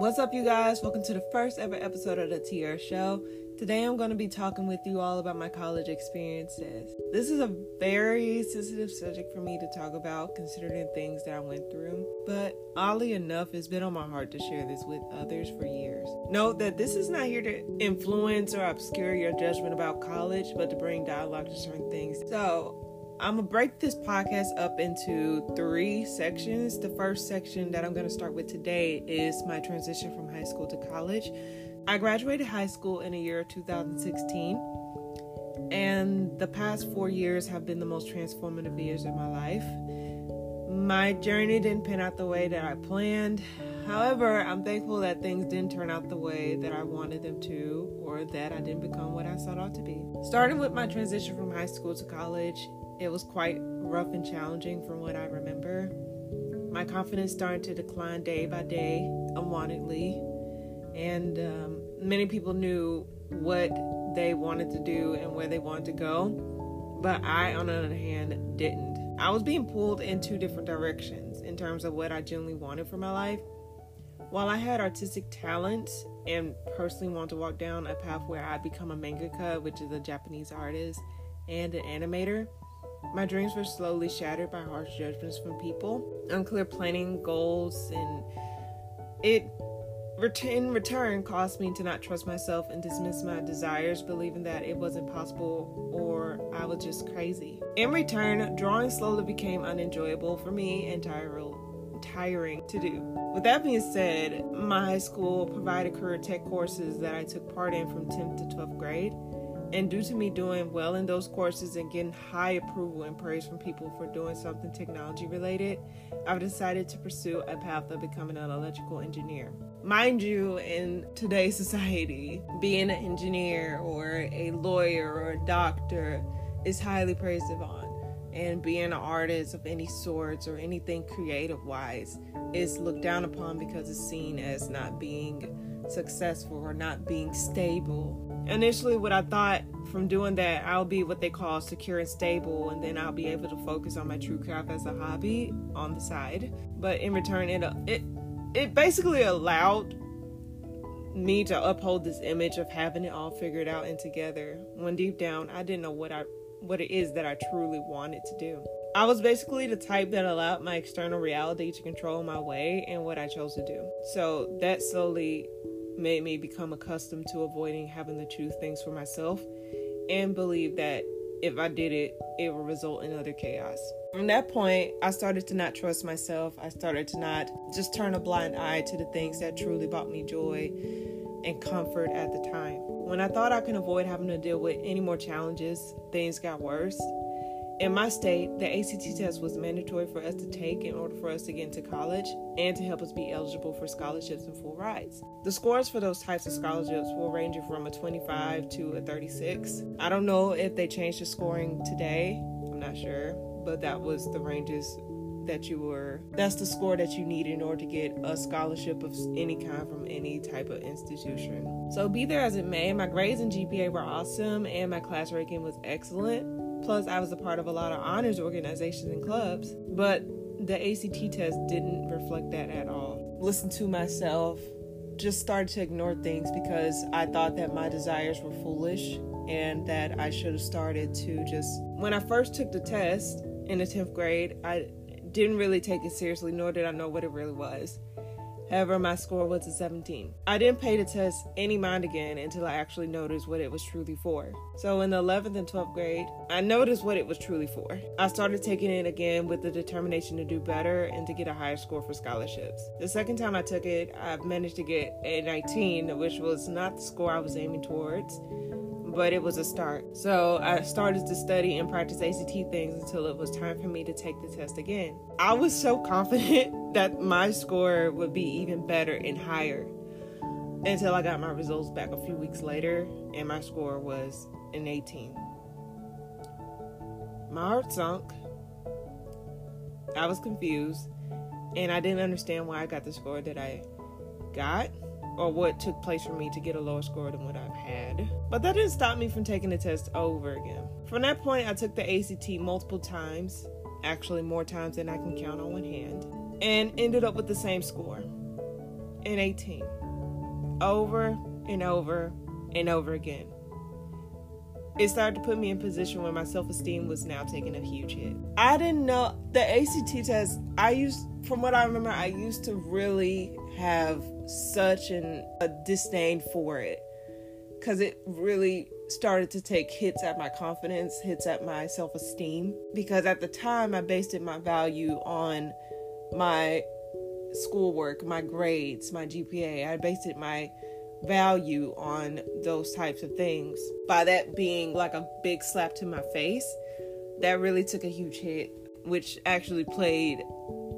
What's up, you guys? Welcome to the first ever episode of the TR Show. Today, I'm going to be talking with you all about my college experiences. This is a very sensitive subject for me to talk about, considering things that I went through. But oddly enough, it's been on my heart to share this with others for years. Note that this is not here to influence or obscure your judgment about college, but to bring dialogue to certain things. So, I'm gonna break this podcast up into three sections. The first section that I'm gonna start with today is my transition from high school to college. I graduated high school in the year 2016, and the past four years have been the most transformative years of my life. My journey didn't pan out the way that I planned. However, I'm thankful that things didn't turn out the way that I wanted them to, or that I didn't become what I sought out to be. Starting with my transition from high school to college, it was quite rough and challenging from what I remember. My confidence started to decline day by day, unwantedly, and um, many people knew what they wanted to do and where they wanted to go, but I, on the other hand, didn't. I was being pulled in two different directions in terms of what I genuinely wanted for my life. While I had artistic talent and personally wanted to walk down a path where I'd become a mangaka, which is a Japanese artist, and an animator, my dreams were slowly shattered by harsh judgments from people, unclear planning goals, and it in return caused me to not trust myself and dismiss my desires, believing that it wasn't possible or I was just crazy. In return, drawing slowly became unenjoyable for me and tiring to do. With that being said, my high school provided career tech courses that I took part in from 10th to 12th grade. And due to me doing well in those courses and getting high approval and praise from people for doing something technology related, I've decided to pursue a path of becoming an electrical engineer. Mind you, in today's society, being an engineer or a lawyer or a doctor is highly praised upon. And being an artist of any sorts or anything creative wise is looked down upon because it's seen as not being successful or not being stable initially what I thought from doing that I'll be what they call secure and stable and then I'll be able to focus on my true craft as a hobby on the side. But in return it it it basically allowed me to uphold this image of having it all figured out and together when deep down I didn't know what I what it is that I truly wanted to do. I was basically the type that allowed my external reality to control my way and what I chose to do. So that slowly made me become accustomed to avoiding having to choose things for myself and believe that if I did it, it would result in utter chaos. From that point, I started to not trust myself. I started to not just turn a blind eye to the things that truly brought me joy and comfort at the time. When I thought I could avoid having to deal with any more challenges, things got worse. In my state, the ACT test was mandatory for us to take in order for us to get into college and to help us be eligible for scholarships and full rides. The scores for those types of scholarships will range from a 25 to a 36. I don't know if they changed the scoring today, I'm not sure, but that was the ranges that you were that's the score that you need in order to get a scholarship of any kind from any type of institution. So be there as it may, my grades and GPA were awesome and my class ranking was excellent. Plus, I was a part of a lot of honors organizations and clubs, but the ACT test didn't reflect that at all. Listen to myself, just started to ignore things because I thought that my desires were foolish and that I should have started to just. When I first took the test in the 10th grade, I didn't really take it seriously, nor did I know what it really was. However, my score was a 17. I didn't pay the test any mind again until I actually noticed what it was truly for. So in the 11th and 12th grade, I noticed what it was truly for. I started taking it again with the determination to do better and to get a higher score for scholarships. The second time I took it, I managed to get a 19, which was not the score I was aiming towards but it was a start. So I started to study and practice ACT things until it was time for me to take the test again. I was so confident that my score would be even better and higher until I got my results back a few weeks later and my score was an 18. My heart sunk. I was confused and I didn't understand why I got the score that I got or what took place for me to get a lower score than what I've had. But that didn't stop me from taking the test over again. From that point, I took the ACT multiple times, actually more times than I can count on one hand, and ended up with the same score. and 18. Over and over and over again. It started to put me in position where my self esteem was now taking a huge hit. I didn't know the ACT test, I used, from what I remember, I used to really have such an, a disdain for it because it really started to take hits at my confidence, hits at my self esteem. Because at the time, I based my value on my schoolwork, my grades, my GPA. I based it my value on those types of things. By that being like a big slap to my face, that really took a huge hit, which actually played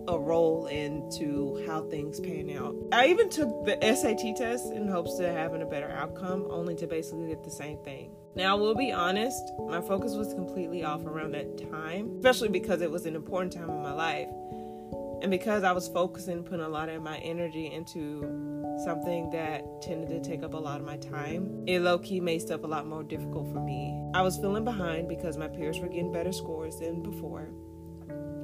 a role into how things pan out. I even took the SAT test in hopes of having a better outcome, only to basically get the same thing. Now, I will be honest, my focus was completely off around that time, especially because it was an important time in my life. And because I was focusing, putting a lot of my energy into something that tended to take up a lot of my time, it low key made stuff a lot more difficult for me. I was feeling behind because my peers were getting better scores than before.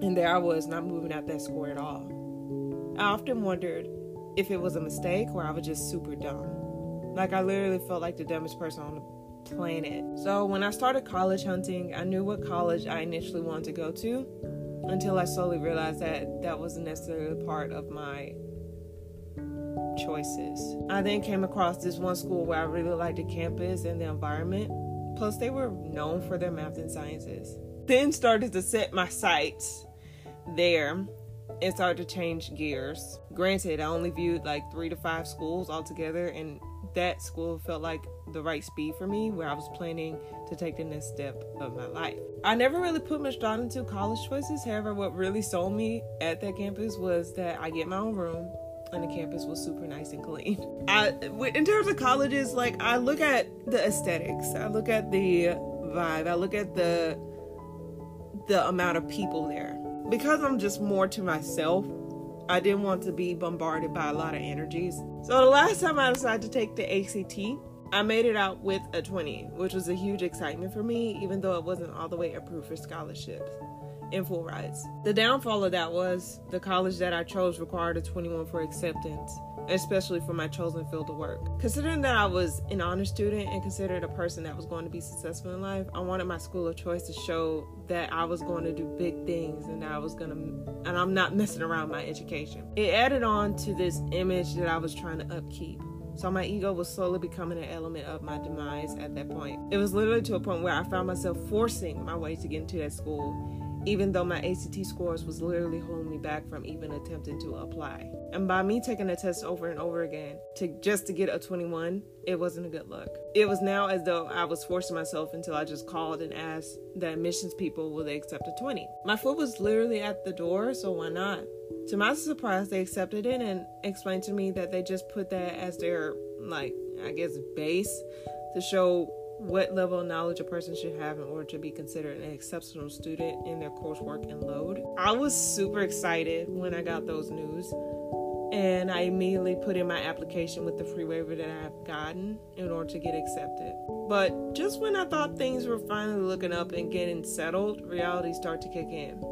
And there I was, not moving out that score at all. I often wondered if it was a mistake or I was just super dumb. Like, I literally felt like the dumbest person on the planet. So, when I started college hunting, I knew what college I initially wanted to go to until I slowly realized that that wasn't necessarily part of my choices. I then came across this one school where I really liked the campus and the environment. Plus, they were known for their math and sciences. Then started to set my sights there and started to change gears. Granted, I only viewed like three to five schools altogether, and that school felt like the right speed for me where I was planning to take the next step of my life. I never really put much thought into college choices. However, what really sold me at that campus was that I get my own room and the campus was super nice and clean. I in terms of colleges, like I look at the aesthetics, I look at the vibe, I look at the the amount of people there. Because I'm just more to myself, I didn't want to be bombarded by a lot of energies. So the last time I decided to take the ACT, I made it out with a 20, which was a huge excitement for me, even though it wasn't all the way approved for scholarships and full rides. The downfall of that was the college that I chose required a 21 for acceptance, especially for my chosen field of work. Considering that I was an honor student and considered a person that was going to be successful in life, I wanted my school of choice to show that I was going to do big things and I was going to, and I'm not messing around my education. It added on to this image that I was trying to upkeep. So my ego was slowly becoming an element of my demise at that point. It was literally to a point where I found myself forcing my way to get into that school even though my ACT scores was literally holding me back from even attempting to apply. And by me taking the test over and over again to just to get a 21, it wasn't a good look. It was now as though I was forcing myself until I just called and asked the admissions people will they accept a 20. My foot was literally at the door, so why not? To my surprise, they accepted it and explained to me that they just put that as their like I guess base to show what level of knowledge a person should have in order to be considered an exceptional student in their coursework and load. I was super excited when I got those news, and I immediately put in my application with the free waiver that I have gotten in order to get accepted. But just when I thought things were finally looking up and getting settled, reality started to kick in.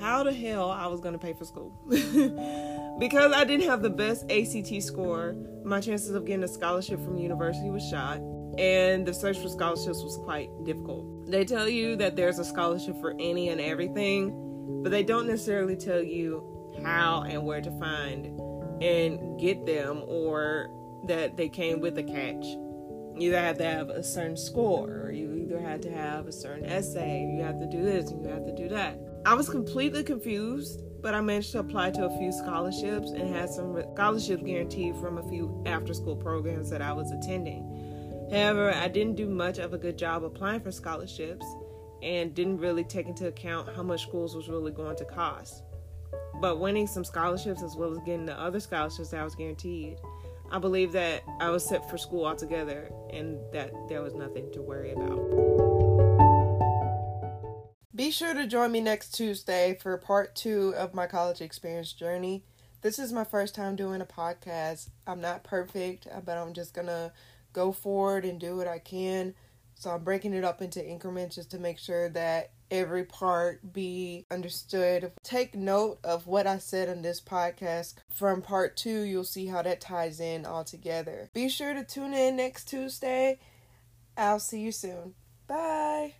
How the hell I was going to pay for school? because I didn't have the best ACT score, my chances of getting a scholarship from university was shot and the search for scholarships was quite difficult. They tell you that there's a scholarship for any and everything, but they don't necessarily tell you how and where to find and get them, or that they came with a catch. You either have to have a certain score, or you either had to have a certain essay, you have to do this, and you have to do that. I was completely confused, but I managed to apply to a few scholarships and had some scholarships guaranteed from a few after school programs that I was attending. However, I didn't do much of a good job applying for scholarships and didn't really take into account how much schools was really going to cost. But winning some scholarships as well as getting the other scholarships that I was guaranteed, I believe that I was set for school altogether and that there was nothing to worry about. Be sure to join me next Tuesday for part two of my college experience journey. This is my first time doing a podcast. I'm not perfect, uh, but I'm just gonna go forward and do what I can. So I'm breaking it up into increments just to make sure that every part be understood. Take note of what I said in this podcast. From part two, you'll see how that ties in all together. Be sure to tune in next Tuesday. I'll see you soon. Bye.